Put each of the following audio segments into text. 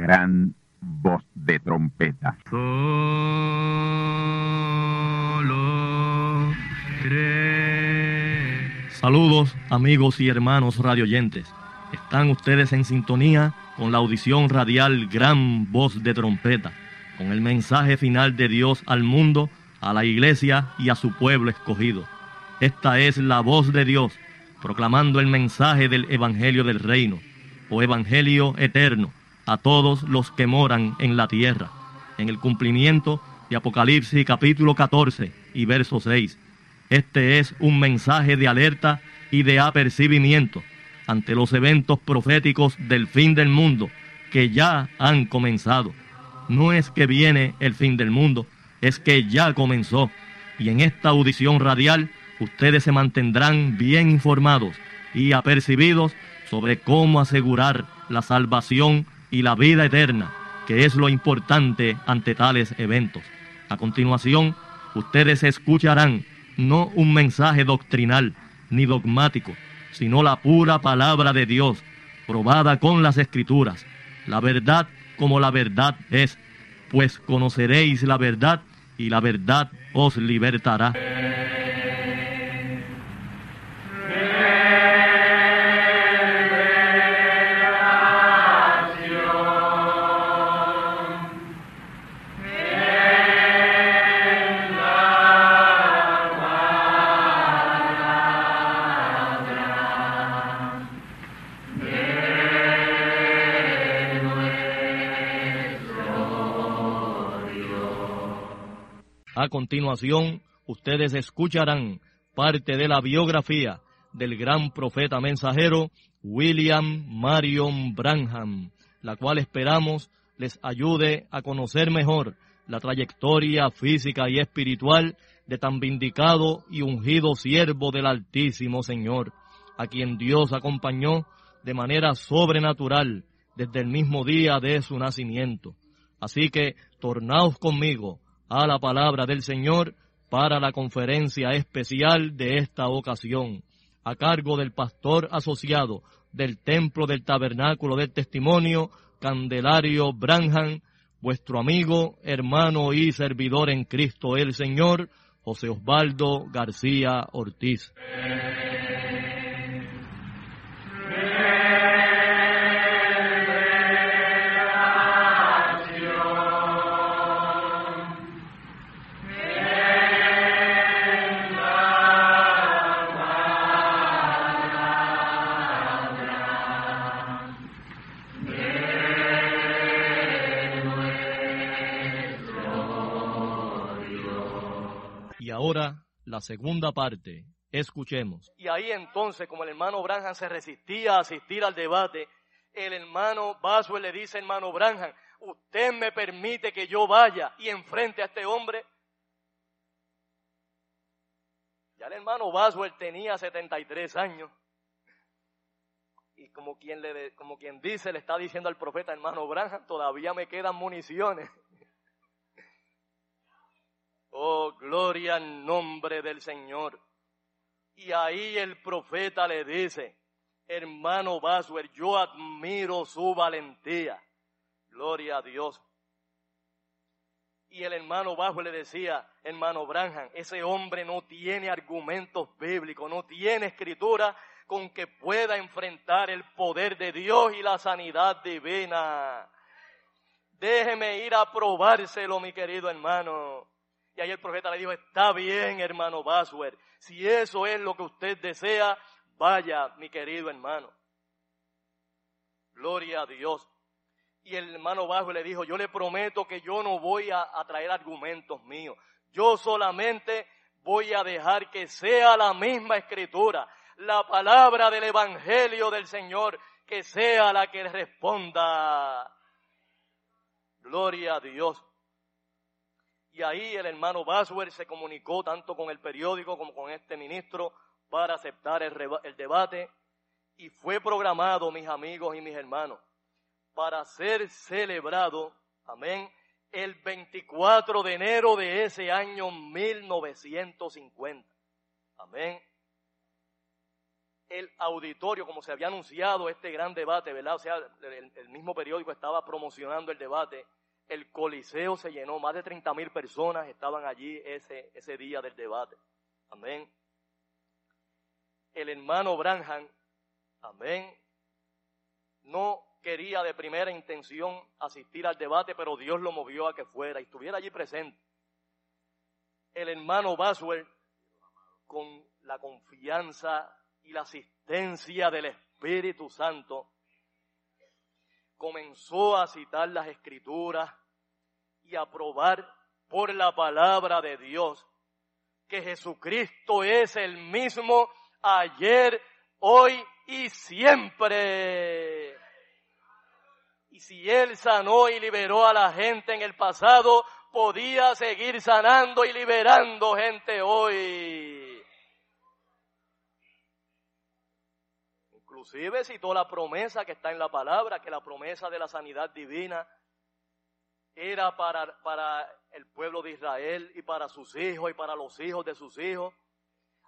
gran voz de trompeta. Saludos amigos y hermanos radioyentes. Están ustedes en sintonía con la audición radial Gran Voz de Trompeta, con el mensaje final de Dios al mundo, a la iglesia y a su pueblo escogido. Esta es la voz de Dios, proclamando el mensaje del Evangelio del Reino, o Evangelio eterno, a todos los que moran en la tierra, en el cumplimiento de Apocalipsis capítulo 14 y verso 6. Este es un mensaje de alerta y de apercibimiento ante los eventos proféticos del fin del mundo que ya han comenzado. No es que viene el fin del mundo, es que ya comenzó. Y en esta audición radial ustedes se mantendrán bien informados y apercibidos sobre cómo asegurar la salvación y la vida eterna, que es lo importante ante tales eventos. A continuación, ustedes escucharán no un mensaje doctrinal ni dogmático, sino la pura palabra de Dios, probada con las escrituras, la verdad como la verdad es, pues conoceréis la verdad y la verdad os libertará. A continuación, ustedes escucharán parte de la biografía del gran profeta mensajero William Marion Branham, la cual esperamos les ayude a conocer mejor la trayectoria física y espiritual de tan vindicado y ungido siervo del Altísimo Señor, a quien Dios acompañó de manera sobrenatural desde el mismo día de su nacimiento. Así que tornaos conmigo a la palabra del Señor para la conferencia especial de esta ocasión, a cargo del pastor asociado del Templo del Tabernáculo del Testimonio, Candelario Branham, vuestro amigo, hermano y servidor en Cristo el Señor, José Osvaldo García Ortiz. La segunda parte. Escuchemos. Y ahí entonces, como el hermano Branham se resistía a asistir al debate, el hermano Boswell le dice, hermano Branham, usted me permite que yo vaya y enfrente a este hombre. Ya el hermano Boswell tenía 73 años. Y como quien, le, como quien dice, le está diciendo al profeta, hermano Branham, todavía me quedan municiones. Oh, gloria al nombre del Señor. Y ahí el profeta le dice, hermano Boswell, yo admiro su valentía. Gloria a Dios. Y el hermano Boswell le decía, hermano Branham, ese hombre no tiene argumentos bíblicos, no tiene escritura con que pueda enfrentar el poder de Dios y la sanidad divina. Déjeme ir a probárselo, mi querido hermano. Y ahí el profeta le dijo, está bien, hermano Boswell, si eso es lo que usted desea, vaya, mi querido hermano. Gloria a Dios. Y el hermano Boswell le dijo, yo le prometo que yo no voy a, a traer argumentos míos. Yo solamente voy a dejar que sea la misma escritura, la palabra del Evangelio del Señor, que sea la que responda. Gloria a Dios. Y ahí el hermano Boswell se comunicó tanto con el periódico como con este ministro para aceptar el, debate y fue programado, mis amigos y mis hermanos, para ser celebrado, amén, el 24 de enero de ese año 1950. Amén. el auditorio, como se había anunciado este gran debate, ¿verdad? O sea, el mismo periódico estaba promocionando el debate. El Coliseo se llenó, más de 30 mil personas estaban allí ese, ese día del debate. Amén. El hermano Branham, amén, no quería de primera intención asistir al debate, pero Dios lo movió a que fuera y estuviera allí presente. El hermano Baswell, con la confianza y la asistencia del Espíritu Santo, comenzó a citar las escrituras y a probar por la palabra de Dios que Jesucristo es el mismo ayer, hoy y siempre. Y si Él sanó y liberó a la gente en el pasado, podía seguir sanando y liberando gente hoy. Inclusive citó la promesa que está en la palabra, que la promesa de la sanidad divina era para, para el pueblo de Israel y para sus hijos y para los hijos de sus hijos,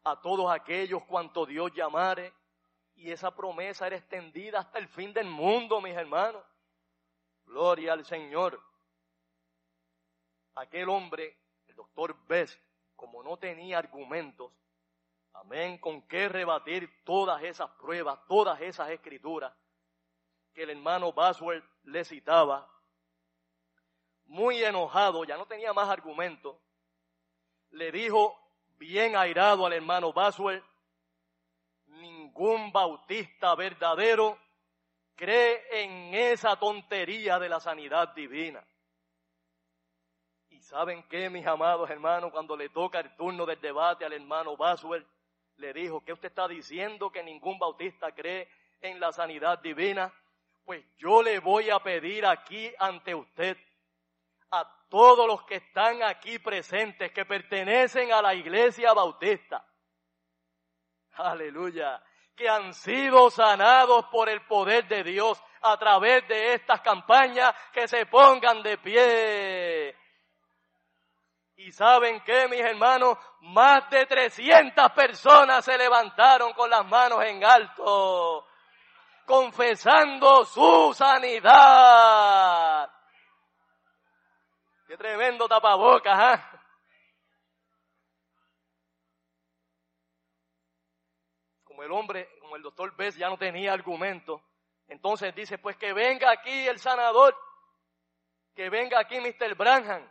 a todos aquellos cuanto Dios llamare. Y esa promesa era extendida hasta el fin del mundo, mis hermanos. Gloria al Señor. Aquel hombre, el doctor Bess, como no tenía argumentos, amén, con qué rebatir todas esas pruebas, todas esas escrituras que el hermano Baswell le citaba, muy enojado, ya no tenía más argumentos, le dijo bien airado al hermano Baswell, ningún bautista verdadero cree en esa tontería de la sanidad divina. Y saben qué, mis amados hermanos, cuando le toca el turno del debate al hermano Baswell, le dijo, ¿qué usted está diciendo que ningún bautista cree en la sanidad divina? Pues yo le voy a pedir aquí ante usted todos los que están aquí presentes, que pertenecen a la iglesia bautista. Aleluya. Que han sido sanados por el poder de Dios a través de estas campañas, que se pongan de pie. Y saben que, mis hermanos, más de 300 personas se levantaron con las manos en alto, confesando su sanidad. Qué tremendo tapabocas, ¿ah? Como el hombre, como el doctor Bess ya no tenía argumento, entonces dice, pues que venga aquí el sanador, que venga aquí Mr. Branham.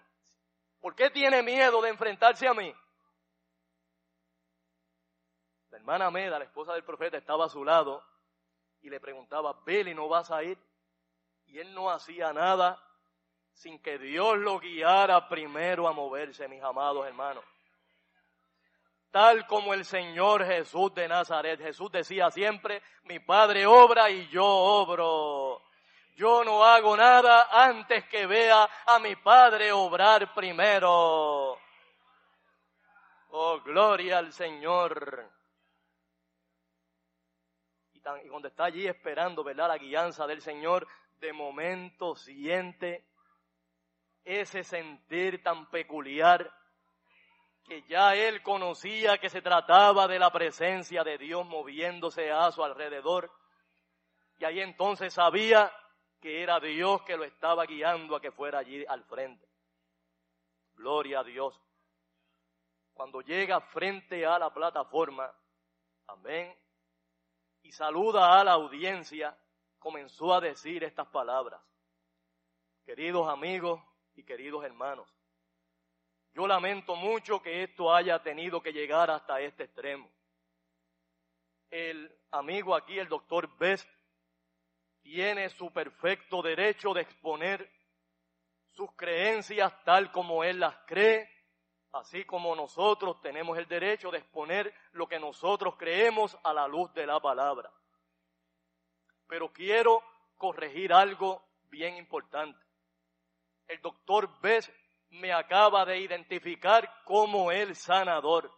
¿Por qué tiene miedo de enfrentarse a mí? La hermana Meda, la esposa del profeta, estaba a su lado y le preguntaba, Billy, ¿no vas a ir? Y él no hacía nada sin que Dios lo guiara primero a moverse, mis amados hermanos. Tal como el Señor Jesús de Nazaret. Jesús decía siempre, mi Padre obra y yo obro. Yo no hago nada antes que vea a mi Padre obrar primero. Oh, gloria al Señor. Y, y cuando está allí esperando, ¿verdad? La guianza del Señor, de momento siente ese sentir tan peculiar que ya él conocía que se trataba de la presencia de Dios moviéndose a su alrededor. Y ahí entonces sabía que era Dios que lo estaba guiando a que fuera allí al frente. Gloria a Dios. Cuando llega frente a la plataforma, amén, y saluda a la audiencia, comenzó a decir estas palabras. Queridos amigos, y queridos hermanos. Yo lamento mucho que esto haya tenido que llegar hasta este extremo. El amigo aquí, el doctor Best, tiene su perfecto derecho de exponer sus creencias tal como él las cree, así como nosotros tenemos el derecho de exponer lo que nosotros creemos a la luz de la palabra. Pero quiero corregir algo bien importante el doctor Bess me acaba de identificar como el sanador.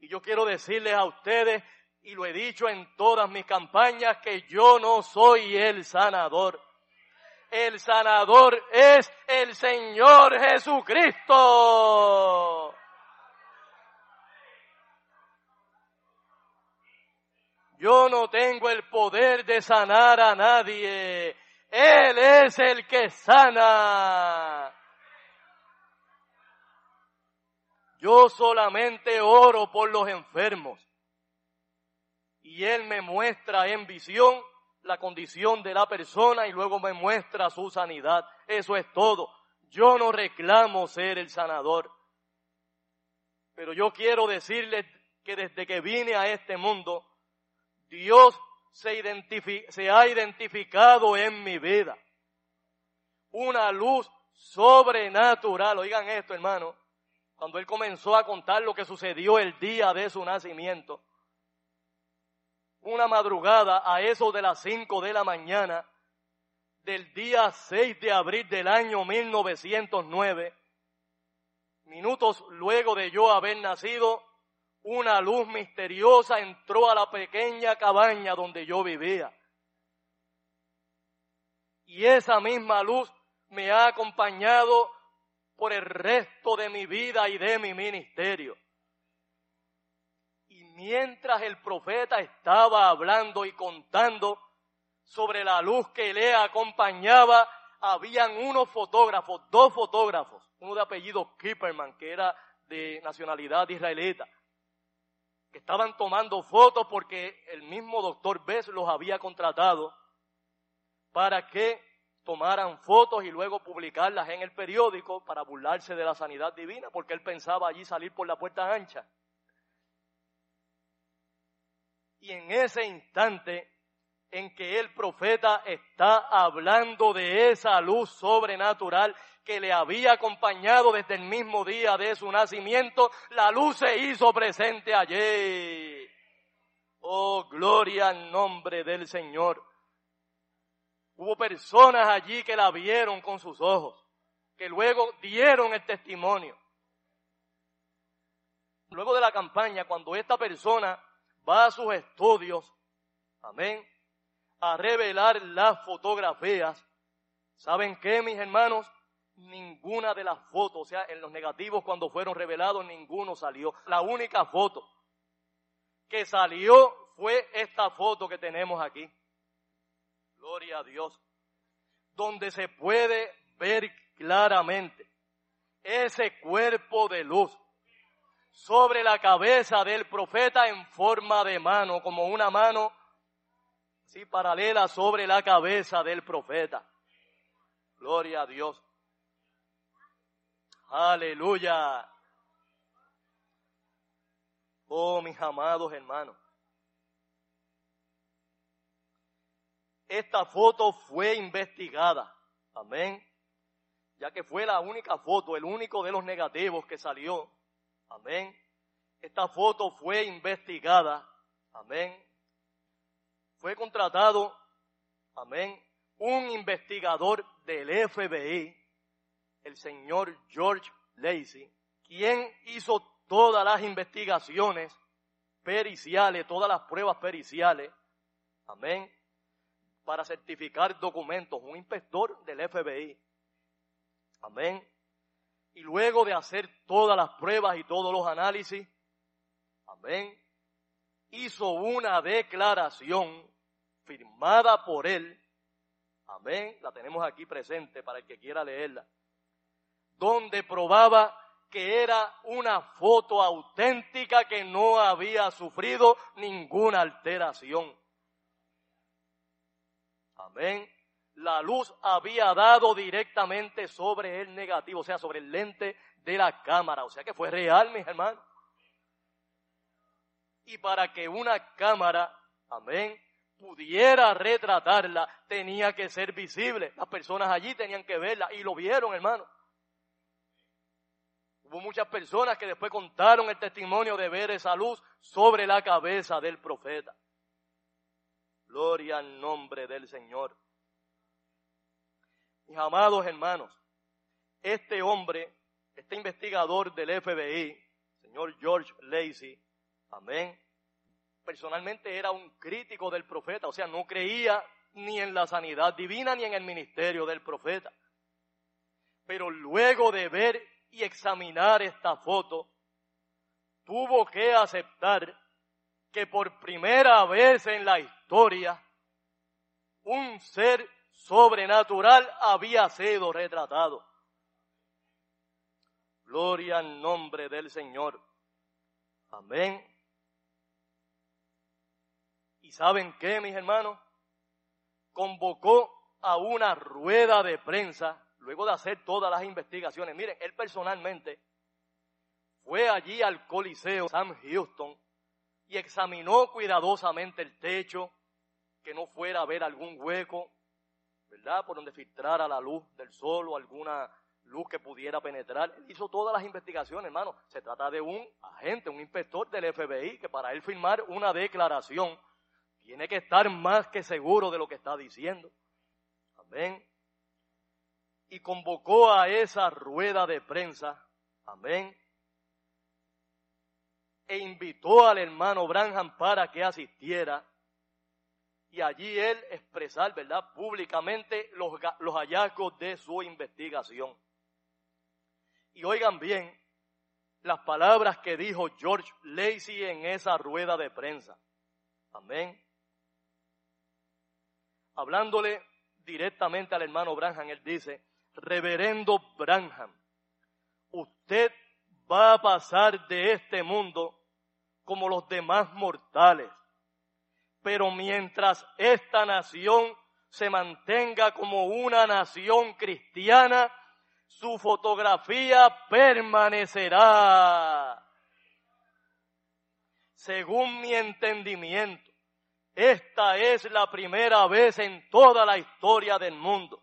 Y yo quiero decirles a ustedes, y lo he dicho en todas mis campañas, que yo no soy el sanador. El sanador es el Señor Jesucristo. Yo no tengo el poder de sanar a nadie. Él es el que sana. Yo solamente oro por los enfermos. Y Él me muestra en visión la condición de la persona y luego me muestra su sanidad. Eso es todo. Yo no reclamo ser el sanador. Pero yo quiero decirles que desde que vine a este mundo, Dios se, se ha identificado en mi vida. Una luz sobrenatural. Oigan esto, hermano. Cuando él comenzó a contar lo que sucedió el día de su nacimiento, una madrugada a eso de las cinco de la mañana del día 6 de abril del año 1909, minutos luego de yo haber nacido, una luz misteriosa entró a la pequeña cabaña donde yo vivía. Y esa misma luz me ha acompañado por el resto de mi vida y de mi ministerio. Y mientras el profeta estaba hablando y contando sobre la luz que le acompañaba, habían unos fotógrafos, dos fotógrafos, uno de apellido Kipperman, que era de nacionalidad israelita, que estaban tomando fotos porque el mismo doctor Bess los había contratado para que tomaran fotos y luego publicarlas en el periódico para burlarse de la sanidad divina, porque él pensaba allí salir por la puerta ancha. Y en ese instante en que el profeta está hablando de esa luz sobrenatural que le había acompañado desde el mismo día de su nacimiento, la luz se hizo presente allí. Oh, gloria al nombre del Señor. Hubo personas allí que la vieron con sus ojos, que luego dieron el testimonio. Luego de la campaña, cuando esta persona va a sus estudios, amén, a revelar las fotografías, ¿saben qué, mis hermanos? Ninguna de las fotos, o sea, en los negativos cuando fueron revelados, ninguno salió. La única foto que salió fue esta foto que tenemos aquí. Gloria a Dios. Donde se puede ver claramente ese cuerpo de luz sobre la cabeza del profeta en forma de mano, como una mano sí, paralela sobre la cabeza del profeta. Gloria a Dios. Aleluya. Oh, mis amados hermanos. Esta foto fue investigada. Amén. Ya que fue la única foto, el único de los negativos que salió. Amén. Esta foto fue investigada. Amén fue contratado, amén, un investigador del FBI, el señor George Lacey, quien hizo todas las investigaciones periciales, todas las pruebas periciales, amén, para certificar documentos, un inspector del FBI, amén, y luego de hacer todas las pruebas y todos los análisis, amén, hizo una declaración firmada por él. Amén. La tenemos aquí presente para el que quiera leerla. Donde probaba que era una foto auténtica que no había sufrido ninguna alteración. Amén. La luz había dado directamente sobre el negativo, o sea, sobre el lente de la cámara. O sea que fue real, mis hermanos. Y para que una cámara, amén, pudiera retratarla, tenía que ser visible. Las personas allí tenían que verla y lo vieron, hermano. Hubo muchas personas que después contaron el testimonio de ver esa luz sobre la cabeza del profeta. Gloria al nombre del Señor. Mis amados hermanos, este hombre, este investigador del FBI, señor George Lacey, amén, personalmente era un crítico del profeta, o sea, no creía ni en la sanidad divina ni en el ministerio del profeta. Pero luego de ver y examinar esta foto, tuvo que aceptar que por primera vez en la historia un ser sobrenatural había sido retratado. Gloria al nombre del Señor. Amén. ¿Y saben qué, mis hermanos? Convocó a una rueda de prensa luego de hacer todas las investigaciones. Miren, él personalmente fue allí al Coliseo Sam Houston y examinó cuidadosamente el techo, que no fuera a ver algún hueco, ¿verdad? Por donde filtrara la luz del sol o alguna luz que pudiera penetrar. Él hizo todas las investigaciones, hermano. Se trata de un agente, un inspector del FBI, que para él firmar una declaración tiene que estar más que seguro de lo que está diciendo. Amén. Y convocó a esa rueda de prensa. Amén e invitó al hermano Branham para que asistiera y allí él expresar, ¿verdad?, públicamente los, los hallazgos de su investigación. Y oigan bien las palabras que dijo George Lacey en esa rueda de prensa. Amén. Hablándole directamente al hermano Branham, él dice, Reverendo Branham, usted va a pasar de este mundo como los demás mortales. Pero mientras esta nación se mantenga como una nación cristiana, su fotografía permanecerá. Según mi entendimiento, esta es la primera vez en toda la historia del mundo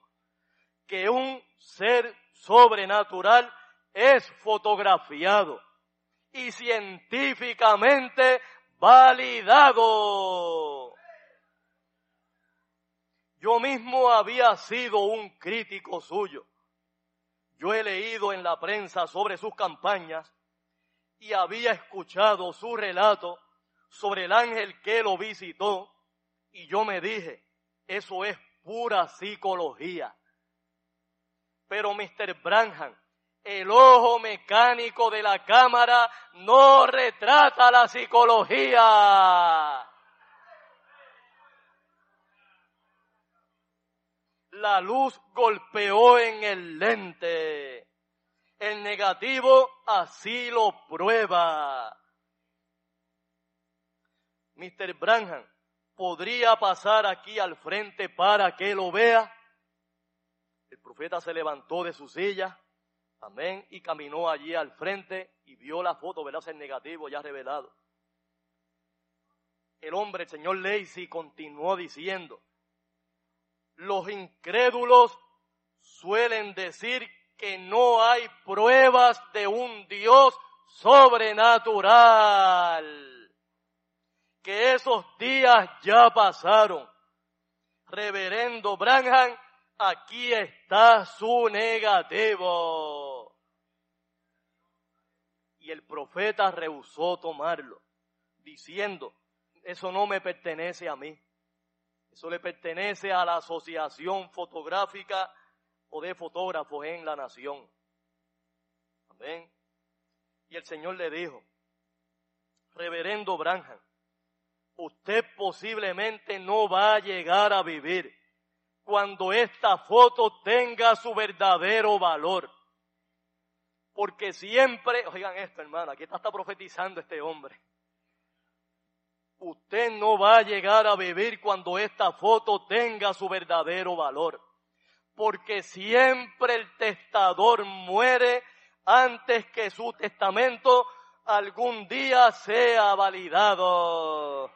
que un ser sobrenatural es fotografiado y científicamente validado. Yo mismo había sido un crítico suyo. Yo he leído en la prensa sobre sus campañas y había escuchado su relato sobre el ángel que lo visitó y yo me dije, eso es pura psicología. Pero Mr. Branham el ojo mecánico de la cámara no retrata la psicología. La luz golpeó en el lente. El negativo así lo prueba. Mr. Branham, ¿podría pasar aquí al frente para que lo vea? El profeta se levantó de su silla Amén. Y caminó allí al frente y vio la foto, ¿verdad? El negativo ya revelado. El hombre, el señor Lacey, continuó diciendo, los incrédulos suelen decir que no hay pruebas de un Dios sobrenatural. Que esos días ya pasaron. Reverendo Branham, aquí está su negativo y el profeta rehusó tomarlo, diciendo, eso no me pertenece a mí, eso le pertenece a la Asociación Fotográfica o de Fotógrafos en la Nación. Amén. Y el Señor le dijo, Reverendo Branham, usted posiblemente no va a llegar a vivir cuando esta foto tenga su verdadero valor. Porque siempre, oigan esto hermano, aquí está, profetizando este hombre. Usted no va a llegar a vivir cuando esta foto tenga su verdadero valor. Porque siempre el testador muere antes que su testamento algún día sea validado.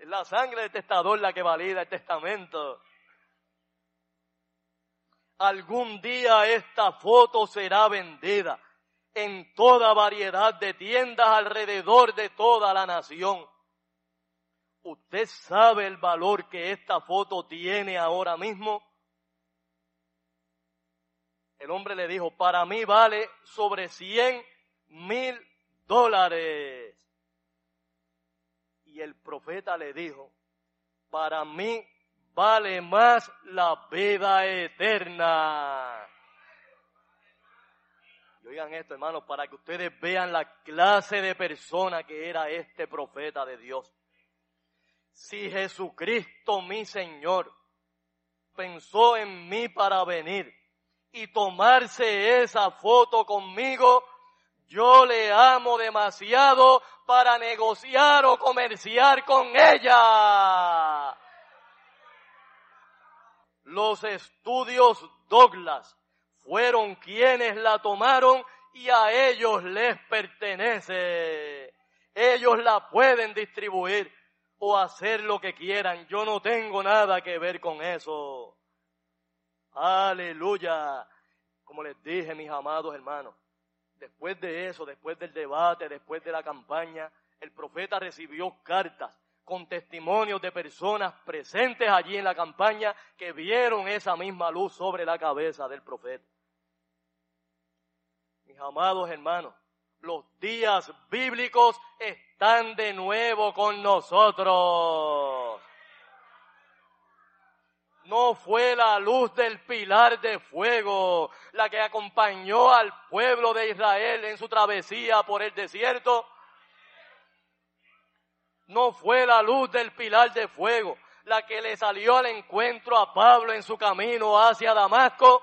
Es la sangre del testador la que valida el testamento. Algún día esta foto será vendida en toda variedad de tiendas alrededor de toda la nación. ¿Usted sabe el valor que esta foto tiene ahora mismo? El hombre le dijo, para mí vale sobre 100 mil dólares. Y el profeta le dijo, para mí vale más la vida eterna. Y oigan esto, hermanos, para que ustedes vean la clase de persona que era este profeta de Dios. Si Jesucristo, mi Señor, pensó en mí para venir y tomarse esa foto conmigo, yo le amo demasiado para negociar o comerciar con ella. Los estudios Douglas fueron quienes la tomaron y a ellos les pertenece. Ellos la pueden distribuir o hacer lo que quieran. Yo no tengo nada que ver con eso. Aleluya. Como les dije, mis amados hermanos, después de eso, después del debate, después de la campaña, el profeta recibió cartas con testimonios de personas presentes allí en la campaña que vieron esa misma luz sobre la cabeza del profeta. Mis amados hermanos, los días bíblicos están de nuevo con nosotros. No fue la luz del pilar de fuego la que acompañó al pueblo de Israel en su travesía por el desierto. No fue la luz del pilar de fuego la que le salió al encuentro a Pablo en su camino hacia Damasco.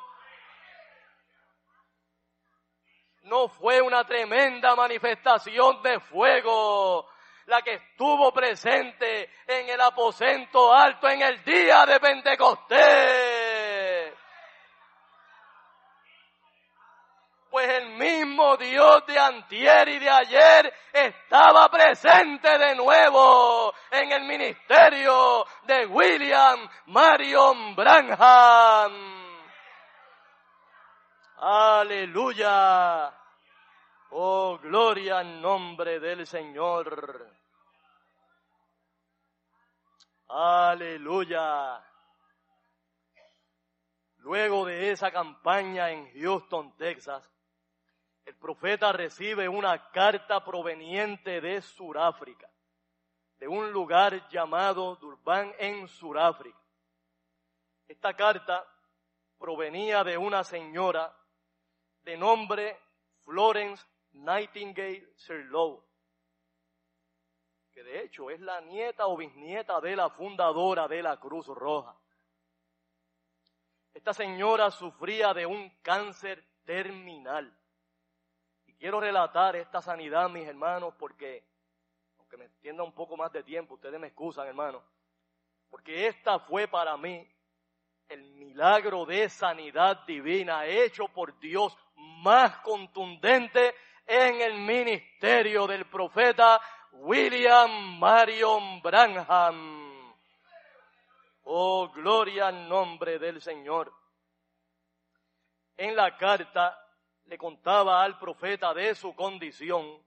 no fue una tremenda manifestación de fuego la que estuvo presente en el aposento alto en el día de Pentecostés. Pues el mismo Dios de antier y de ayer estaba presente de nuevo en el ministerio de William Marion Branham. Aleluya. Oh, gloria al nombre del Señor. Aleluya. Luego de esa campaña en Houston, Texas, el profeta recibe una carta proveniente de Suráfrica, de un lugar llamado Durban en Suráfrica. Esta carta provenía de una señora de nombre Florence Nightingale Sirlow, que de hecho es la nieta o bisnieta de la fundadora de la Cruz Roja. Esta señora sufría de un cáncer terminal. Y quiero relatar esta sanidad, mis hermanos, porque, aunque me extienda un poco más de tiempo, ustedes me excusan, hermanos, porque esta fue para mí el milagro de sanidad divina hecho por Dios más contundente en el ministerio del profeta William Marion Branham. Oh, gloria al nombre del Señor. En la carta le contaba al profeta de su condición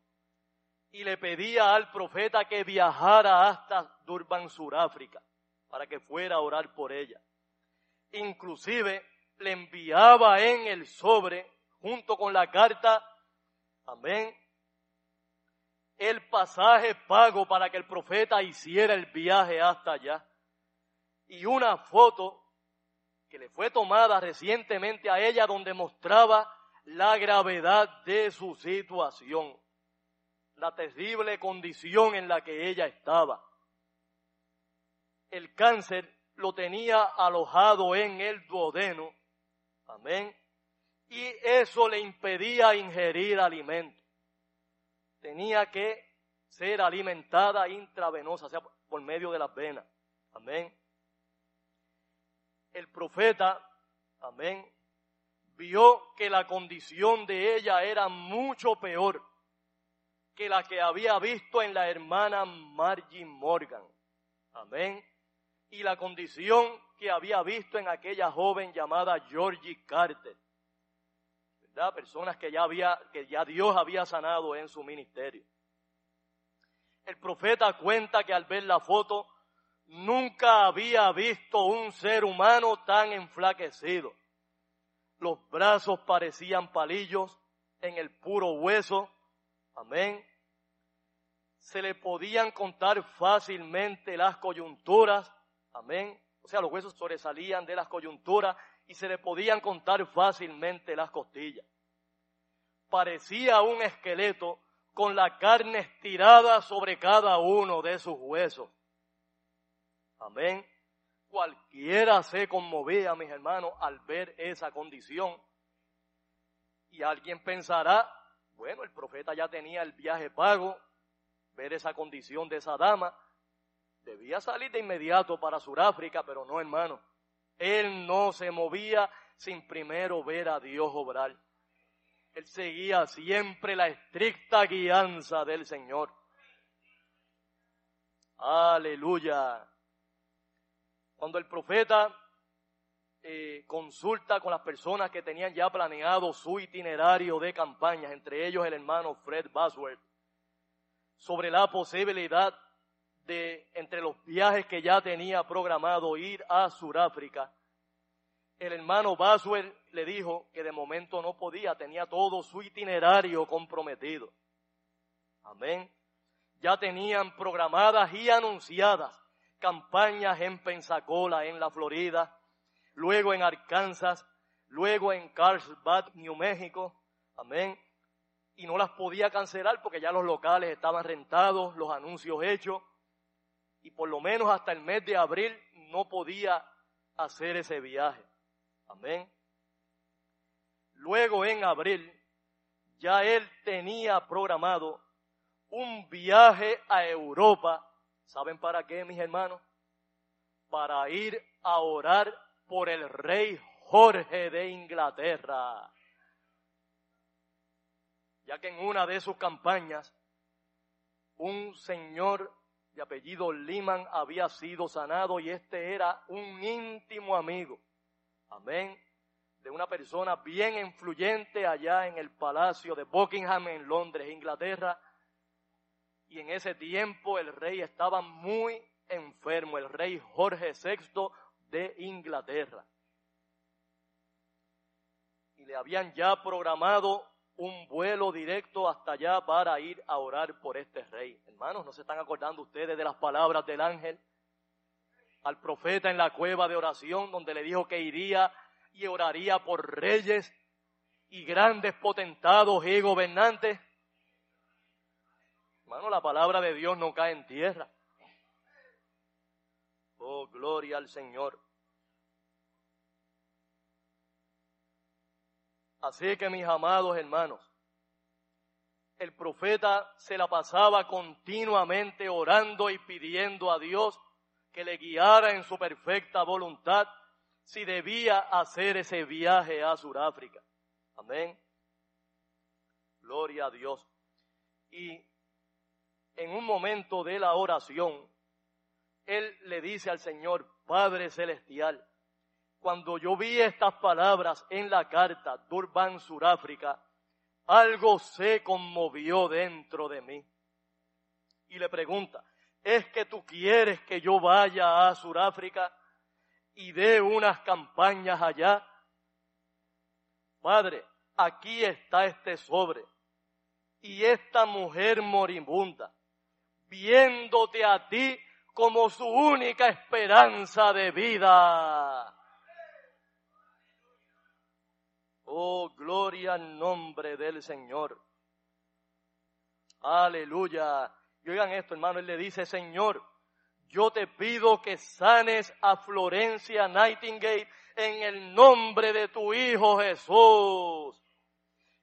y le pedía al profeta que viajara hasta Durban, Suráfrica, para que fuera a orar por ella. Inclusive le enviaba en el sobre, junto con la carta, amén, el pasaje pago para que el profeta hiciera el viaje hasta allá. Y una foto que le fue tomada recientemente a ella donde mostraba la gravedad de su situación, la terrible condición en la que ella estaba. El cáncer lo tenía alojado en el duodeno. Amén. Y eso le impedía ingerir alimento. Tenía que ser alimentada intravenosa, o sea, por medio de las venas. Amén. El profeta, amén, vio que la condición de ella era mucho peor que la que había visto en la hermana Margie Morgan. Amén y la condición que había visto en aquella joven llamada Georgie Carter. Personas que ya había, que ya Dios había sanado en su ministerio. El profeta cuenta que al ver la foto nunca había visto un ser humano tan enflaquecido. Los brazos parecían palillos en el puro hueso. Amén. Se le podían contar fácilmente las coyunturas Amén. O sea, los huesos sobresalían de las coyunturas y se le podían contar fácilmente las costillas. parecía un esqueleto con la carne estirada sobre cada uno de sus huesos. Amén. Cualquiera se conmovía, mis hermanos, al ver esa condición. Y alguien pensará, bueno, el profeta ya tenía el viaje pago, ver esa condición de esa dama, debía salir de inmediato para Sudáfrica, pero no, hermano. Él no se movía sin primero ver a Dios obrar. Él seguía siempre la estricta guianza del Señor. Aleluya. Cuando el profeta eh, consulta con las personas que tenían ya planeado su itinerario de campañas, entre ellos el hermano Fred Bosworth, sobre la posibilidad de, entre los viajes que ya tenía programado, ir a Sudáfrica. El hermano Bosworth le dijo que de momento no podía, tenía todo su itinerario comprometido. Amén. Ya tenían programadas y anunciadas campañas en Pensacola, en la Florida, luego en Arkansas, luego en Carlsbad, New México. Amén. Y no las podía cancelar porque ya los locales estaban rentados, los anuncios hechos. Y por lo menos hasta el mes de abril no podía hacer ese viaje. Amén. Luego en abril ya él tenía programado un viaje a Europa. ¿Saben para qué, mis hermanos? Para ir a orar por el rey Jorge de Inglaterra. Ya que en una de sus campañas, un señor de apellido Liman había sido sanado y este era un íntimo amigo. Amén. De una persona bien influyente allá en el palacio de Buckingham en Londres, Inglaterra. Y en ese tiempo el rey estaba muy enfermo, el rey Jorge VI de Inglaterra. Y le habían ya programado un vuelo directo hasta allá para ir a orar por este rey. Hermanos, ¿no se están acordando ustedes de las palabras del ángel? Al profeta en la cueva de oración donde le dijo que iría y oraría por reyes y grandes potentados y gobernantes. Hermano, la palabra de Dios no cae en tierra. Oh, gloria al Señor. Así que mis amados hermanos, el profeta se la pasaba continuamente orando y pidiendo a Dios que le guiara en su perfecta voluntad si debía hacer ese viaje a Sudáfrica. Amén. Gloria a Dios. Y en un momento de la oración, él le dice al Señor, Padre Celestial, cuando yo vi estas palabras en la carta Durban, Suráfrica, algo se conmovió dentro de mí. Y le pregunta, ¿es que tú quieres que yo vaya a Suráfrica y dé unas campañas allá? Padre, aquí está este sobre y esta mujer moribunda, viéndote a ti como su única esperanza de vida. Oh, gloria al nombre del Señor. Aleluya. Y oigan esto, hermano, él le dice, Señor, yo te pido que sanes a Florencia Nightingale en el nombre de tu Hijo Jesús.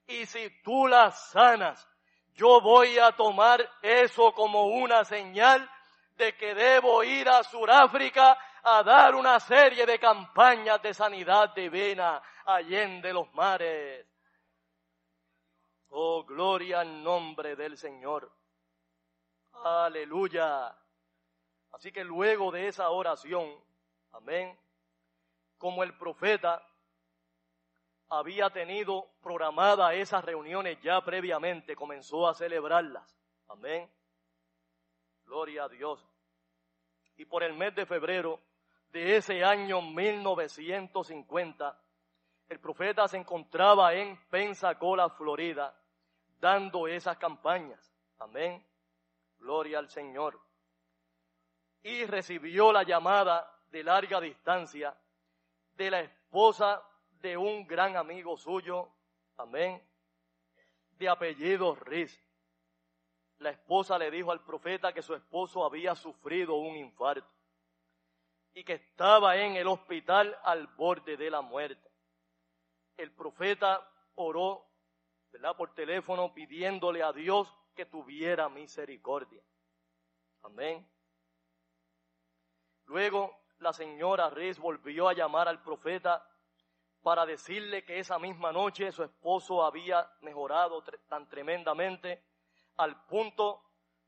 Y si tú la sanas, yo voy a tomar eso como una señal de que debo ir a Sudáfrica a dar una serie de campañas de sanidad divina allende los mares. Oh, gloria al nombre del Señor. Aleluya. Así que luego de esa oración, amén, como el profeta había tenido programadas esas reuniones ya previamente, comenzó a celebrarlas. Amén. Gloria a Dios. Y por el mes de febrero de ese año 1950, el profeta se encontraba en Pensacola, Florida, dando esas campañas. Amén. Gloria al Señor. Y recibió la llamada de larga distancia de la esposa de un gran amigo suyo. Amén. de apellido Riz. La esposa le dijo al profeta que su esposo había sufrido un infarto y que estaba en el hospital al borde de la muerte. El profeta oró, ¿verdad? Por teléfono pidiéndole a Dios que tuviera misericordia. Amén. Luego la señora Riz volvió a llamar al profeta para decirle que esa misma noche su esposo había mejorado tan tremendamente al punto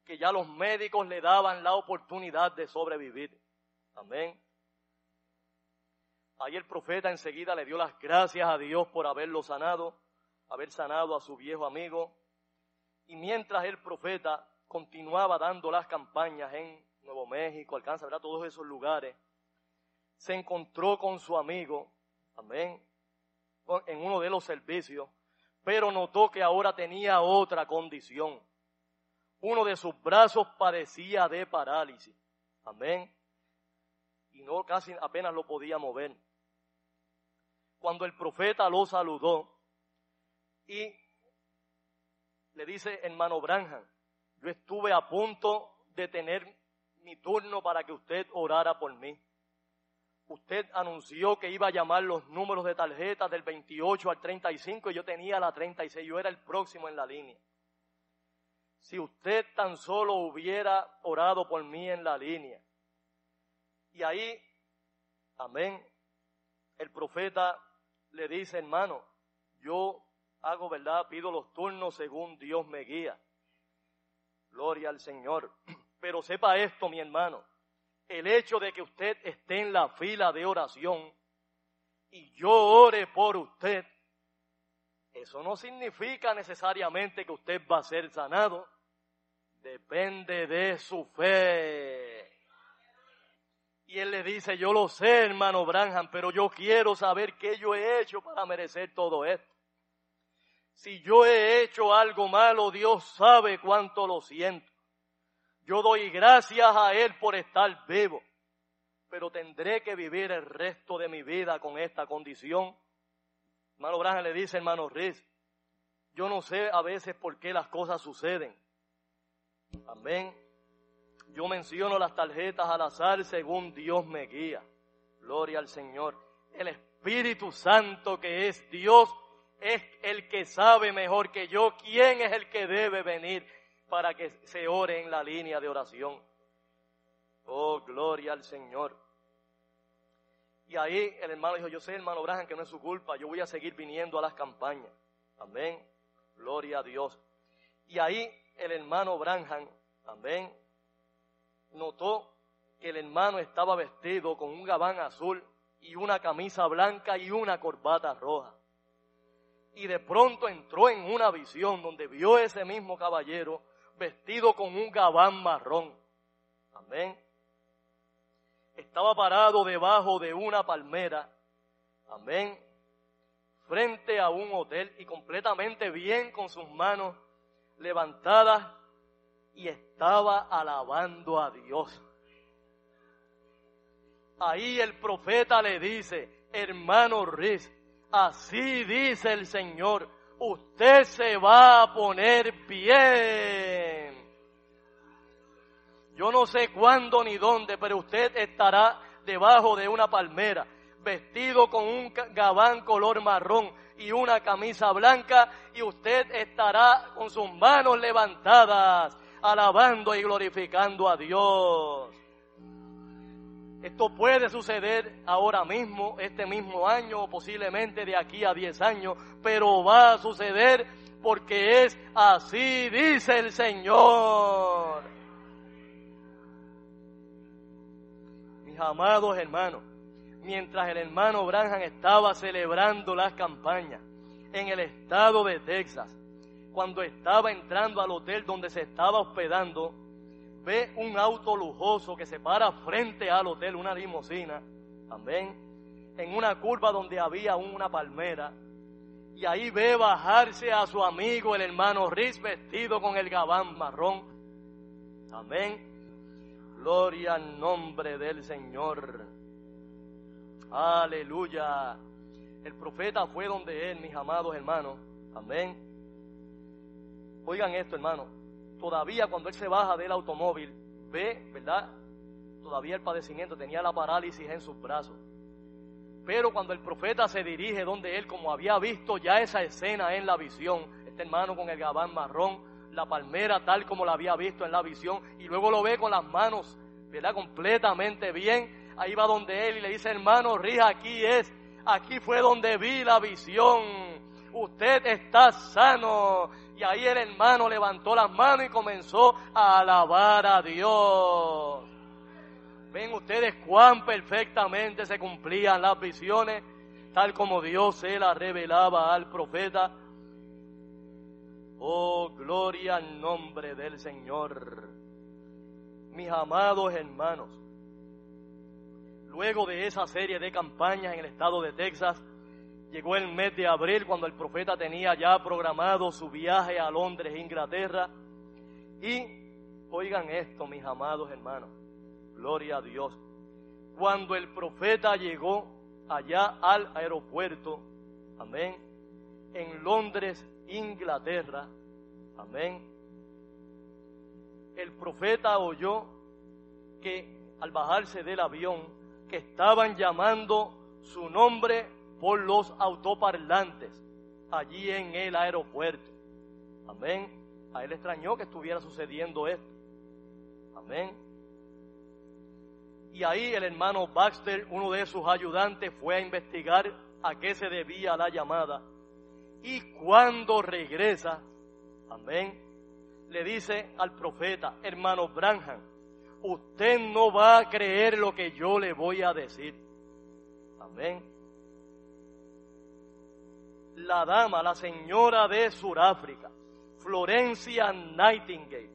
que ya los médicos le daban la oportunidad de sobrevivir. Amén. Ahí el profeta enseguida le dio las gracias a Dios por haberlo sanado, haber sanado a su viejo amigo. Y mientras el profeta continuaba dando las campañas en Nuevo México, alcanza a todos esos lugares, se encontró con su amigo, amén, en uno de los servicios, pero notó que ahora tenía otra condición. Uno de sus brazos padecía de parálisis, amén, y no casi apenas lo podía mover cuando el profeta lo saludó y le dice, hermano Branham, yo estuve a punto de tener mi turno para que usted orara por mí. Usted anunció que iba a llamar los números de tarjetas del 28 al 35 y yo tenía la 36, yo era el próximo en la línea. Si usted tan solo hubiera orado por mí en la línea. Y ahí, amén, el profeta le dice, hermano, yo hago verdad, pido los turnos según Dios me guía. Gloria al Señor. Pero sepa esto, mi hermano, el hecho de que usted esté en la fila de oración y yo ore por usted, eso no significa necesariamente que usted va a ser sanado. Depende de su fe. Y él le dice, yo lo sé, hermano Branham, pero yo quiero saber qué yo he hecho para merecer todo esto. Si yo he hecho algo malo, Dios sabe cuánto lo siento. Yo doy gracias a Él por estar vivo, pero tendré que vivir el resto de mi vida con esta condición. Hermano Branham le dice, hermano Riz, yo no sé a veces por qué las cosas suceden. Amén yo menciono las tarjetas al azar según Dios me guía. Gloria al Señor. El Espíritu Santo que es Dios es el que sabe mejor que yo quién es el que debe venir para que se ore en la línea de oración. Oh, gloria al Señor. Y ahí el hermano dijo, yo sé, hermano Abraham, que no es su culpa, yo voy a seguir viniendo a las campañas. Amén. Gloria a Dios. Y ahí el hermano Branham, amén, notó que el hermano estaba vestido con un gabán azul y una camisa blanca y una corbata roja. Y de pronto entró en una visión donde vio ese mismo caballero vestido con un gabán marrón. Amén. Estaba parado debajo de una palmera. Amén. Frente a un hotel y completamente bien con sus manos levantadas y estaba alabando a Dios. Ahí el profeta le dice, hermano Riz, así dice el Señor, usted se va a poner bien. Yo no sé cuándo ni dónde, pero usted estará debajo de una palmera, vestido con un gabán color marrón y una camisa blanca, y usted estará con sus manos levantadas alabando y glorificando a Dios. Esto puede suceder ahora mismo, este mismo año, o posiblemente de aquí a 10 años, pero va a suceder porque es así, dice el Señor. Mis amados hermanos, mientras el hermano Branham estaba celebrando las campañas en el estado de Texas, cuando estaba entrando al hotel donde se estaba hospedando, ve un auto lujoso que se para frente al hotel, una limusina, amén, en una curva donde había una palmera, y ahí ve bajarse a su amigo el hermano Riz vestido con el gabán marrón, amén, gloria al nombre del Señor, aleluya, el profeta fue donde él, mis amados hermanos, amén, oigan esto, hermano, todavía cuando él se baja del automóvil, ve, ¿verdad? Todavía el padecimiento tenía la parálisis en sus brazos. Pero cuando el profeta se dirige donde él, como había visto ya esa escena en la visión, este hermano con el gabán marrón, la palmera tal como la había visto en la visión, y luego lo ve con las manos, ¿verdad? Completamente bien. Ahí va donde él y le dice, hermano, rija, aquí es, aquí fue donde vi la visión. Usted está sano. Y ahí el hermano levantó las manos y comenzó a alabar a Dios. Ven ustedes cuán perfectamente se cumplían las visiones, tal como Dios se las revelaba al profeta. Oh, gloria al nombre del Señor. Mis amados hermanos, luego de esa serie de campañas en el estado de Texas, llegó el mes de abril cuando el profeta tenía ya programado su viaje a Londres, Inglaterra. Y oigan esto, mis amados hermanos, gloria a Dios. Cuando el profeta llegó allá al aeropuerto, amén, en Londres, Inglaterra. Amén. El profeta oyó que al bajarse del avión, que estaban llamando su nombre por los autoparlantes allí en el aeropuerto. Amén. A él extrañó que estuviera sucediendo esto. Amén. Y ahí el hermano Baxter, uno de sus ayudantes, fue a investigar a qué se debía la llamada y cuando regresa, amén, le dice al profeta, hermano Branham, usted no va a creer lo que yo le voy a decir. Amén. La dama, la señora de Sudáfrica, Florencia Nightingale,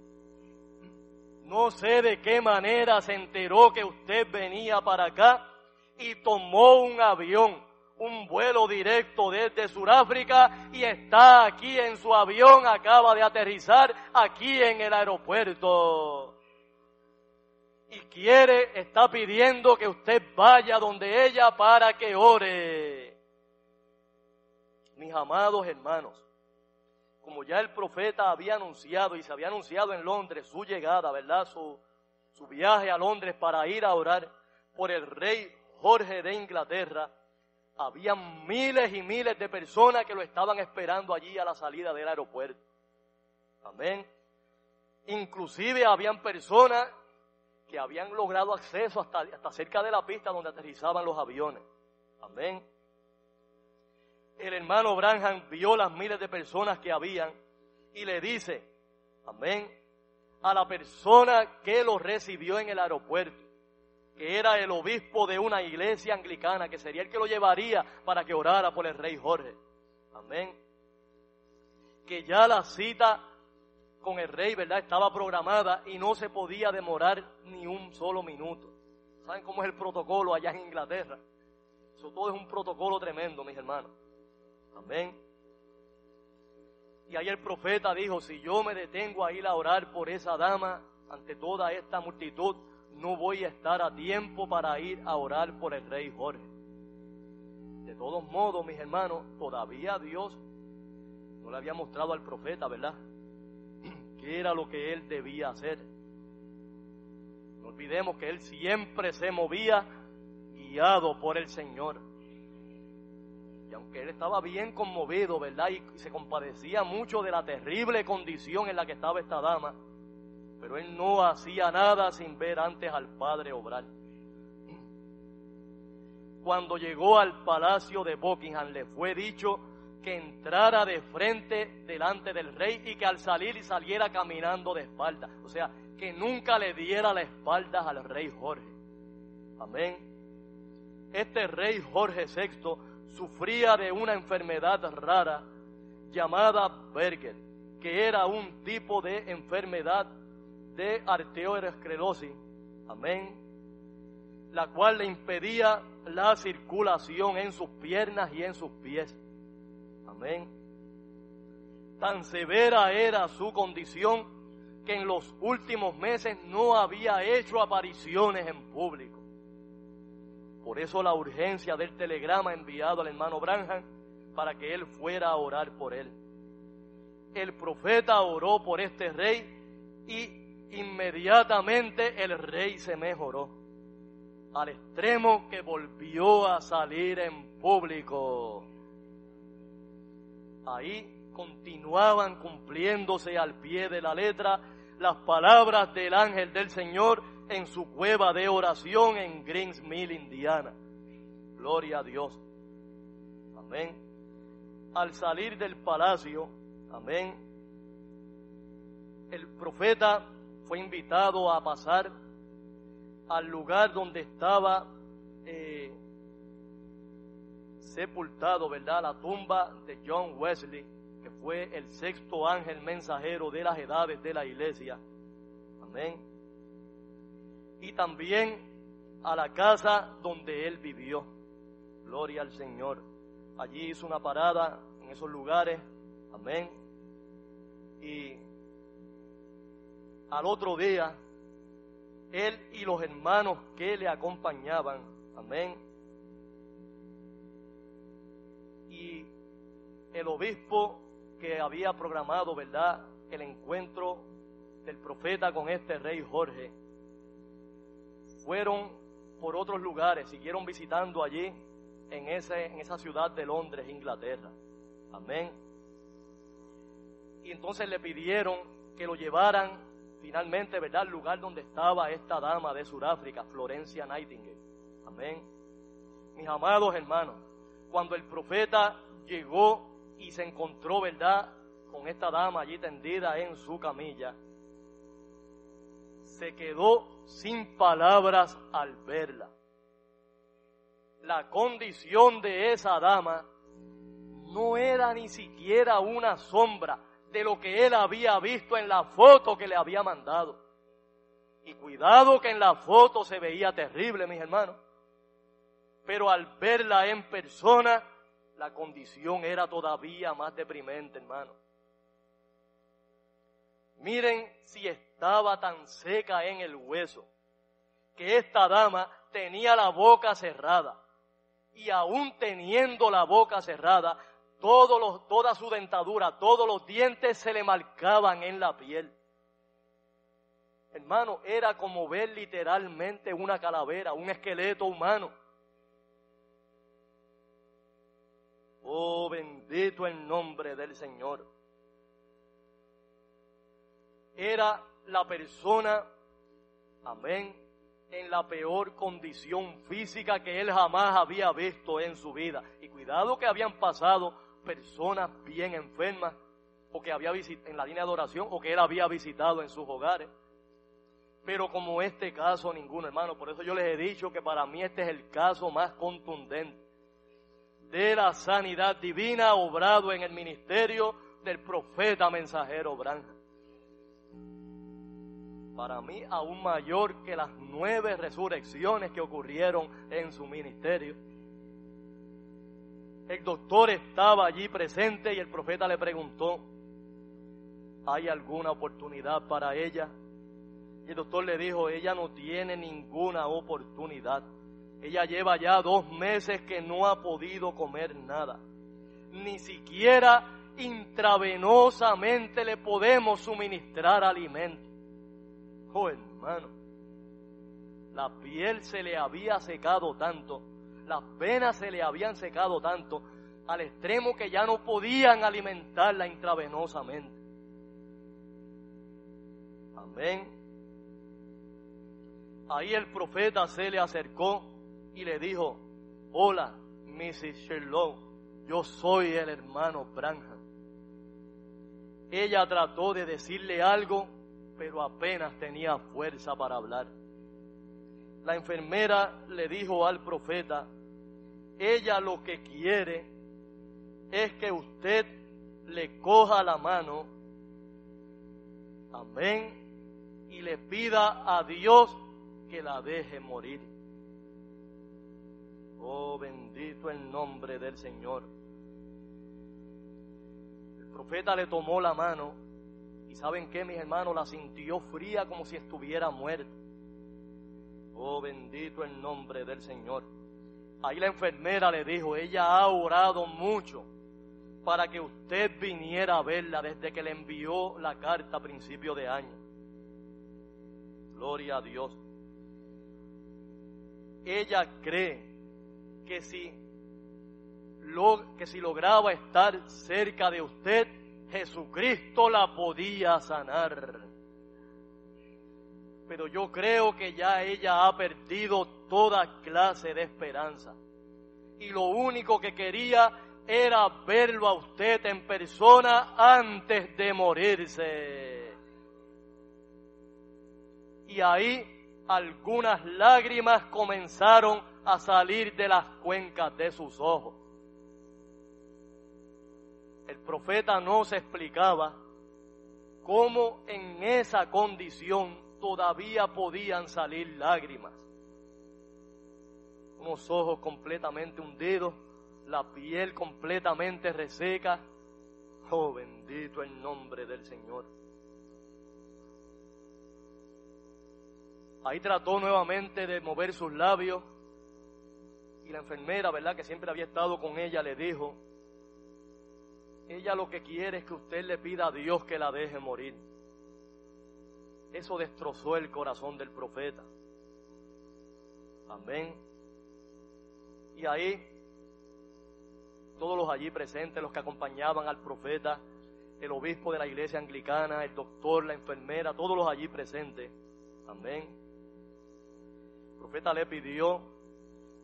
no sé de qué manera se enteró que usted venía para acá y tomó un avión un vuelo directo desde Sudáfrica y está aquí en su avión, acaba de aterrizar aquí en el aeropuerto. Y quiere, está pidiendo que usted vaya donde ella para que ore. Mis amados hermanos, como ya el profeta había anunciado y se había anunciado en Londres su llegada, ¿verdad? Su, su viaje a Londres para ir a orar por el rey Jorge de Inglaterra, había miles y miles de personas que lo estaban esperando allí a la salida del aeropuerto. Amén. Inclusive habían personas que habían logrado acceso hasta, hasta cerca de la pista donde aterrizaban los aviones. Amén. El hermano Branham vio las miles de personas que habían y le dice, amén, a la persona que lo recibió en el aeropuerto que era el obispo de una iglesia anglicana, que sería el que lo llevaría para que orara por el rey Jorge. Amén. Que ya la cita con el rey, ¿verdad? Estaba programada y no se podía demorar ni un solo minuto. ¿Saben cómo es el protocolo allá en Inglaterra? Eso todo es un protocolo tremendo, mis hermanos. Amén. Y ahí el profeta dijo, si yo me detengo a ir a orar por esa dama ante toda esta multitud, no voy a estar a tiempo para ir a orar por el rey Jorge. De todos modos, mis hermanos, todavía Dios no le había mostrado al profeta, ¿verdad? ¿Qué era lo que él debía hacer? No olvidemos que él siempre se movía guiado por el Señor. Aunque él estaba bien conmovido, ¿verdad? Y se compadecía mucho de la terrible condición en la que estaba esta dama, pero él no hacía nada sin ver antes al Padre obrar. Cuando llegó al palacio de Buckingham le fue dicho que entrara de frente delante del rey y que al salir saliera caminando de espalda. O sea, que nunca le diera la espalda al rey Jorge. Amén. Este rey Jorge VI sufría de una enfermedad rara llamada Berger, que era un tipo de enfermedad de arteriosclerosis, amén, la cual le impedía la circulación en sus piernas y en sus pies, amén. Tan severa era su condición que en los últimos meses no había hecho apariciones en público. Por eso la urgencia del telegrama enviado al hermano Branham para que él fuera a orar por él. el profeta oró por este rey y inmediatamente el rey se mejoró, al extremo que volvió a salir en público. Ahí continuaban cumpliéndose al pie de la letra las palabras del ángel del Señor en su cueva de oración en Greens Mill, Indiana. Gloria a Dios. Amén. Al salir del palacio, amén, el profeta fue invitado a pasar al lugar donde estaba eh, sepultado, ¿verdad? La tumba de John Wesley, que fue el sexto ángel mensajero de las edades de la iglesia. Amén. Y también a la casa donde él vivió. Gloria al Señor. Allí hizo una parada en esos lugares. Amén. Y al otro día, él y los hermanos que le acompañaban, amén. Y el obispo que había programado, ¿verdad?, el encuentro del profeta con este rey Jorge, fueron por otros lugares, siguieron visitando allí en, ese, en esa ciudad de Londres, Inglaterra. Amén. Y entonces le pidieron que lo llevaran finalmente, ¿verdad?, al lugar donde estaba esta dama de Sudáfrica, Florencia Nightingale. Amén. Mis amados hermanos, cuando el profeta llegó y se encontró, ¿verdad?, con esta dama allí tendida en su camilla, se quedó sin palabras al verla la condición de esa dama no era ni siquiera una sombra de lo que él había visto en la foto que le había mandado. Y cuidado que en la foto se veía terrible, mis hermanos. Pero al verla en persona, la condición era todavía más deprimente, hermano. Miren si estaba tan seca en el hueso que esta dama tenía la boca cerrada y aún teniendo la boca cerrada, toda su dentadura, todos los dientes se le marcaban en la piel. Hermano, era como ver literalmente una calavera, un esqueleto humano. Oh, bendito el nombre del Señor. Era la persona, amén, en la peor condición física que él jamás había visto en su vida. Y cuidado que habían pasado personas bien enfermas o que había visitado en la línea de oración o que él había visitado en sus hogares. Pero como este caso ninguno, hermano, por eso yo les he dicho que para mí este es el caso más contundente de la sanidad divina obrado en el ministerio del profeta mensajero Branham para mí aún mayor que las nueve resurrecciones que ocurrieron en su ministerio. El doctor estaba allí presente y el profeta le preguntó, ¿hay alguna oportunidad para ella? Y el doctor le dijo, ella no tiene ninguna oportunidad. Ella lleva ya dos meses que no ha podido comer nada. Ni siquiera intravenosamente le podemos suministrar alimento. Oh, hermano, la piel se le había secado tanto, las venas se le habían secado tanto, al extremo que ya no podían alimentarla intravenosamente. Amén. Ahí el profeta se le acercó y le dijo, hola, Mrs. Sherlock, yo soy el hermano Branham. Ella trató de decirle algo pero apenas tenía fuerza para hablar. La enfermera le dijo al profeta, ella lo que quiere es que usted le coja la mano, amén, y le pida a Dios que la deje morir. Oh, bendito el nombre del Señor. El profeta le tomó la mano y saben que mis hermanos la sintió fría como si estuviera muerta. Oh, bendito el nombre del Señor. Ahí la enfermera le dijo, ella ha orado mucho para que usted viniera a verla desde que le envió la carta a principio de año. Gloria a Dios. Ella cree que si, que si lograba estar cerca de usted, Jesucristo la podía sanar. Pero yo creo que ya ella ha perdido toda clase de esperanza. Y lo único que quería era verlo a usted en persona antes de morirse. Y ahí algunas lágrimas comenzaron a salir de las cuencas de sus ojos. El profeta no se explicaba cómo en esa condición todavía podían salir lágrimas. Unos ojos completamente hundidos, la piel completamente reseca. Oh, bendito el nombre del Señor. Ahí trató nuevamente de mover sus labios y la enfermera, ¿verdad? Que siempre había estado con ella, le dijo, ella lo que quiere es que usted le pida a Dios que la deje morir. Eso destrozó el corazón del profeta. Amén. Y ahí, todos los allí presentes, los que acompañaban al profeta, el obispo de la iglesia anglicana, el doctor, la enfermera, todos los allí presentes. Amén profeta le pidió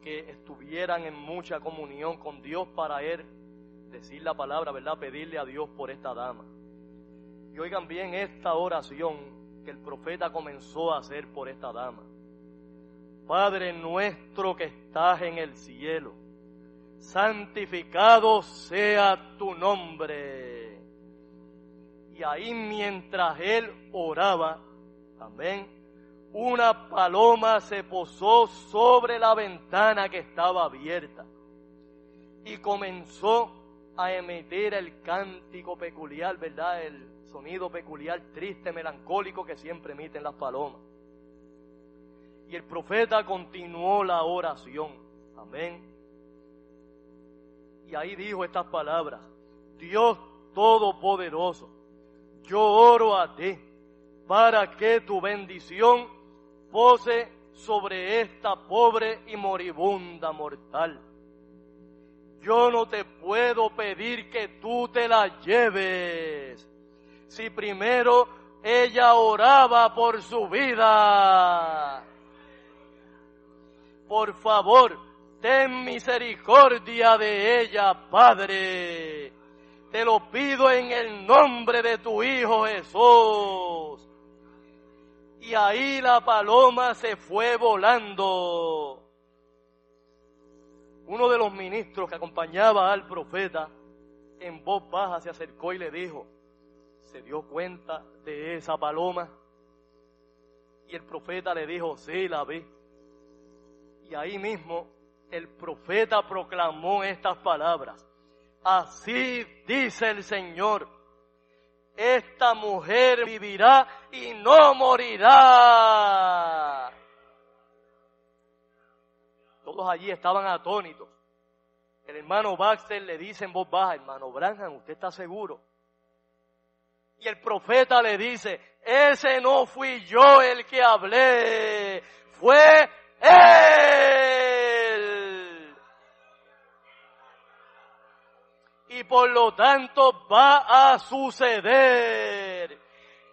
que estuvieran en mucha comunión con Dios para él decir la palabra, ¿verdad? Pedirle a Dios por esta dama. Y oigan bien esta oración que el profeta comenzó a hacer por esta dama. Padre nuestro que estás en el cielo, santificado sea tu nombre. Y ahí mientras él oraba, amén, una paloma se posó sobre la ventana que estaba abierta y comenzó a emitir el cántico peculiar, ¿verdad? El sonido peculiar, triste, melancólico que siempre emiten las palomas. Y el profeta continuó la oración. Amén. Y ahí dijo estas palabras. Dios Todopoderoso, yo oro a ti para que tu bendición pose sobre esta pobre y moribunda mortal. Yo no te puedo pedir que tú te la lleves. Si primero ella oraba por su vida. Por favor, ten misericordia de ella, Padre. Te lo pido en el nombre de tu Hijo Jesús y ahí la paloma se fue volando. Uno de los ministros que acompañaba al profeta en voz baja se acercó y le dijo, ¿se dio cuenta de esa paloma? Y el profeta le dijo, sí, la vi. Y ahí mismo el profeta proclamó estas palabras. Así dice el Señor esta mujer vivirá y no morirá. Todos allí estaban atónitos. El hermano Baxter le dice en voz baja, hermano Branham, ¿usted está seguro? Y el profeta le dice, ese no fui yo el que hablé, fue él. y por lo tanto va a suceder.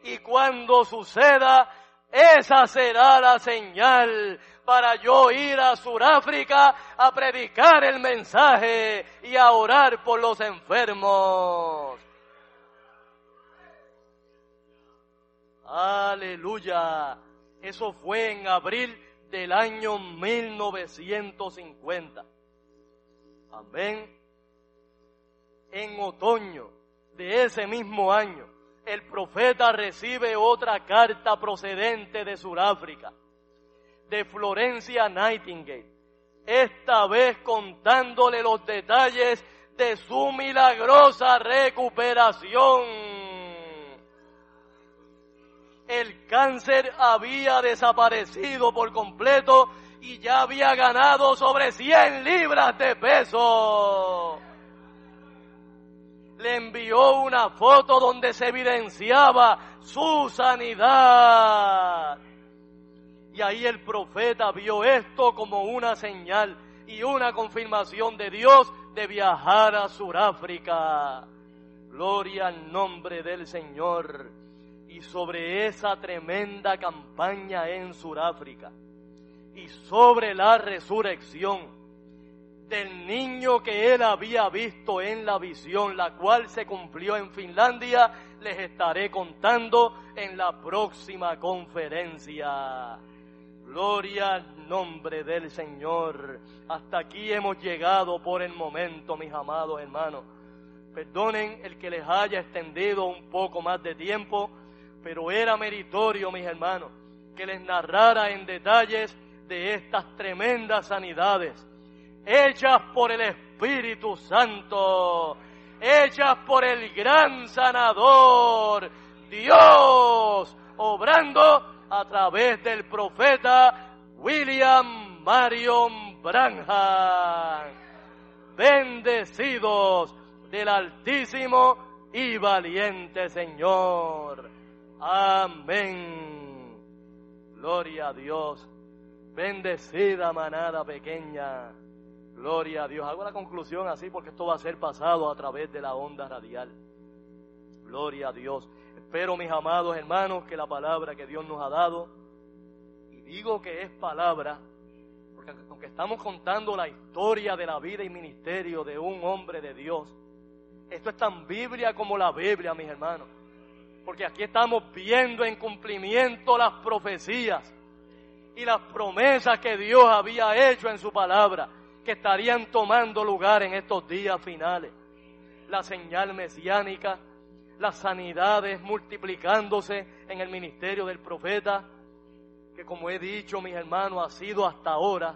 Y cuando suceda, esa será la señal para yo ir a Sudáfrica a predicar el mensaje y a orar por los enfermos. Aleluya. Eso fue en abril del año 1950. Amén en otoño de ese mismo año, el profeta recibe otra carta procedente de Sudáfrica, de Florencia Nightingale, esta vez contándole los detalles de su milagrosa recuperación. El cáncer había desaparecido por completo y ya había ganado sobre 100 libras de peso envió una foto donde se evidenciaba su sanidad. Y ahí el profeta vio esto como una señal y una confirmación de Dios de viajar a Sudáfrica. Gloria al nombre del Señor. Y sobre esa tremenda campaña en Sudáfrica y sobre la resurrección del niño que él había visto en la visión, la cual se cumplió en Finlandia, les estaré contando en la próxima conferencia. Gloria al nombre del Señor. Hasta aquí hemos llegado por el momento, mis amados hermanos. Perdonen el que les haya extendido un poco más de tiempo, pero era meritorio, mis hermanos, que les narrara en detalles de estas tremendas sanidades hechas por el Espíritu Santo, hechas por el gran sanador, Dios, obrando a través del profeta William Marion Branham. Bendecidos del Altísimo y valiente Señor. Amén. Gloria a Dios. Bendecida manada pequeña. Gloria a Dios. Hago la conclusión así porque esto va a ser pasado a través de la onda radial. Gloria a Dios. Espero, mis amados hermanos, que la palabra que Dios nos ha dado, y digo que es palabra, porque aunque estamos contando la historia de la vida y ministerio de un hombre de Dios, esto es tan Biblia como la Biblia, mis hermanos. Porque aquí estamos viendo en cumplimiento las profecías y las promesas que Dios había hecho en su palabra que estarían tomando lugar en estos días finales. La señal mesiánica, las sanidades multiplicándose en el ministerio del profeta, que como he dicho, mis hermanos, ha sido hasta ahora,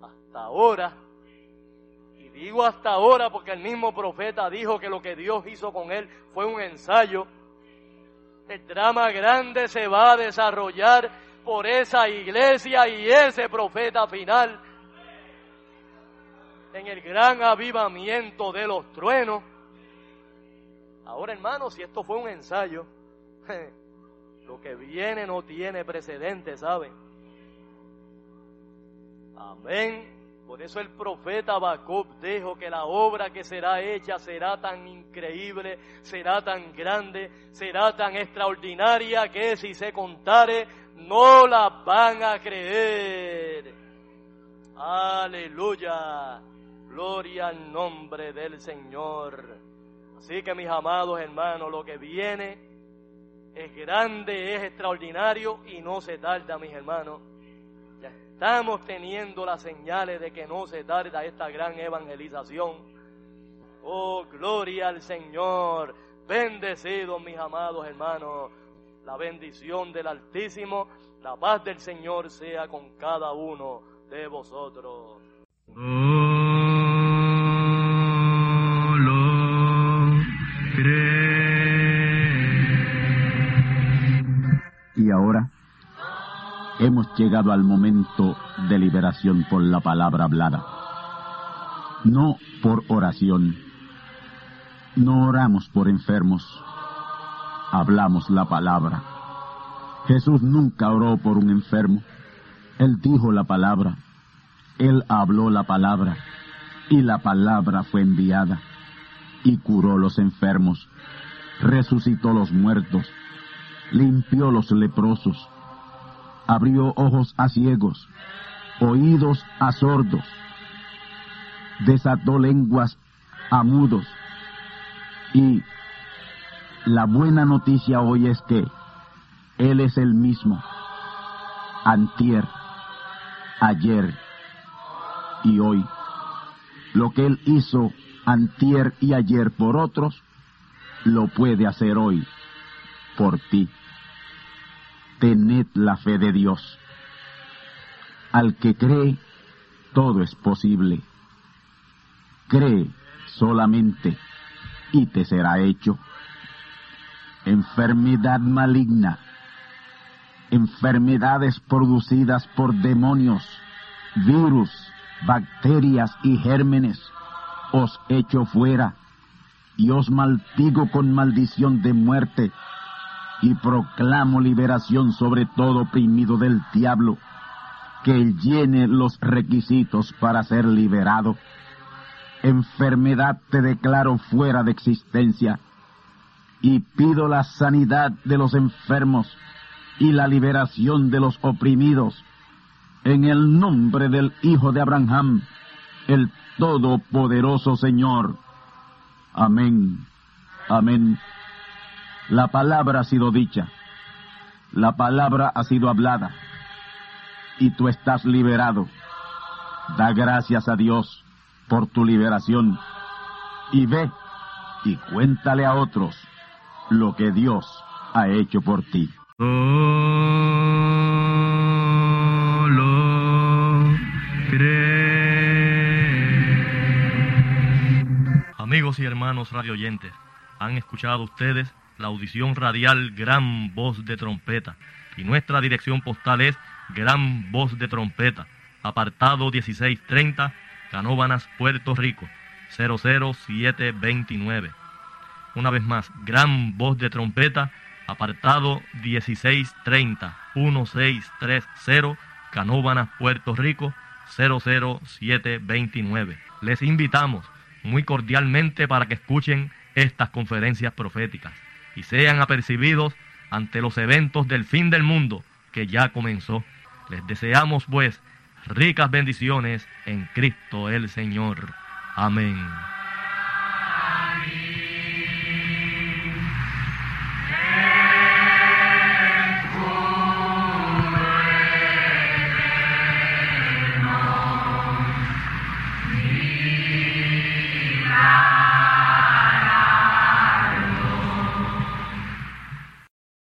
hasta ahora, y digo hasta ahora porque el mismo profeta dijo que lo que Dios hizo con él fue un ensayo. El drama grande se va a desarrollar por esa iglesia y ese profeta final en el gran avivamiento de los truenos. Ahora, hermanos, si esto fue un ensayo, lo que viene no tiene precedente, ¿saben? Amén. Por eso el profeta Habacuc dijo que la obra que será hecha será tan increíble, será tan grande, será tan extraordinaria que si se contare no la van a creer. Aleluya. Gloria al nombre del Señor. Así que mis amados hermanos, lo que viene es grande, es extraordinario y no se tarda, mis hermanos. Ya estamos teniendo las señales de que no se tarda esta gran evangelización. Oh, gloria al Señor. Bendecidos, mis amados hermanos. La bendición del Altísimo, la paz del Señor sea con cada uno de vosotros. Y ahora hemos llegado al momento de liberación por la palabra hablada. No por oración. No oramos por enfermos. Hablamos la palabra. Jesús nunca oró por un enfermo. Él dijo la palabra. Él habló la palabra. Y la palabra fue enviada. Y curó los enfermos. Resucitó los muertos limpió los leprosos, abrió ojos a ciegos, oídos a sordos, desató lenguas a mudos. Y la buena noticia hoy es que Él es el mismo, antier, ayer y hoy. Lo que Él hizo antier y ayer por otros, lo puede hacer hoy por ti tened la fe de Dios. Al que cree, todo es posible. Cree solamente y te será hecho. Enfermedad maligna, enfermedades producidas por demonios, virus, bacterias y gérmenes, os echo fuera y os maldigo con maldición de muerte, y proclamo liberación sobre todo oprimido del diablo, que llene los requisitos para ser liberado. Enfermedad te declaro fuera de existencia, y pido la sanidad de los enfermos y la liberación de los oprimidos, en el nombre del Hijo de Abraham, el Todopoderoso Señor. Amén. Amén. La palabra ha sido dicha. La palabra ha sido hablada. Y tú estás liberado. Da gracias a Dios por tu liberación. Y ve y cuéntale a otros lo que Dios ha hecho por ti. Amigos y hermanos radioyentes, han escuchado ustedes la audición radial Gran Voz de Trompeta y nuestra dirección postal es Gran Voz de Trompeta, apartado 1630, Canóbanas, Puerto Rico, 00729. Una vez más, Gran Voz de Trompeta, apartado 1630, 1630, Canóbanas, Puerto Rico, 00729. Les invitamos muy cordialmente para que escuchen estas conferencias proféticas y sean apercibidos ante los eventos del fin del mundo que ya comenzó. Les deseamos pues ricas bendiciones en Cristo el Señor. Amén.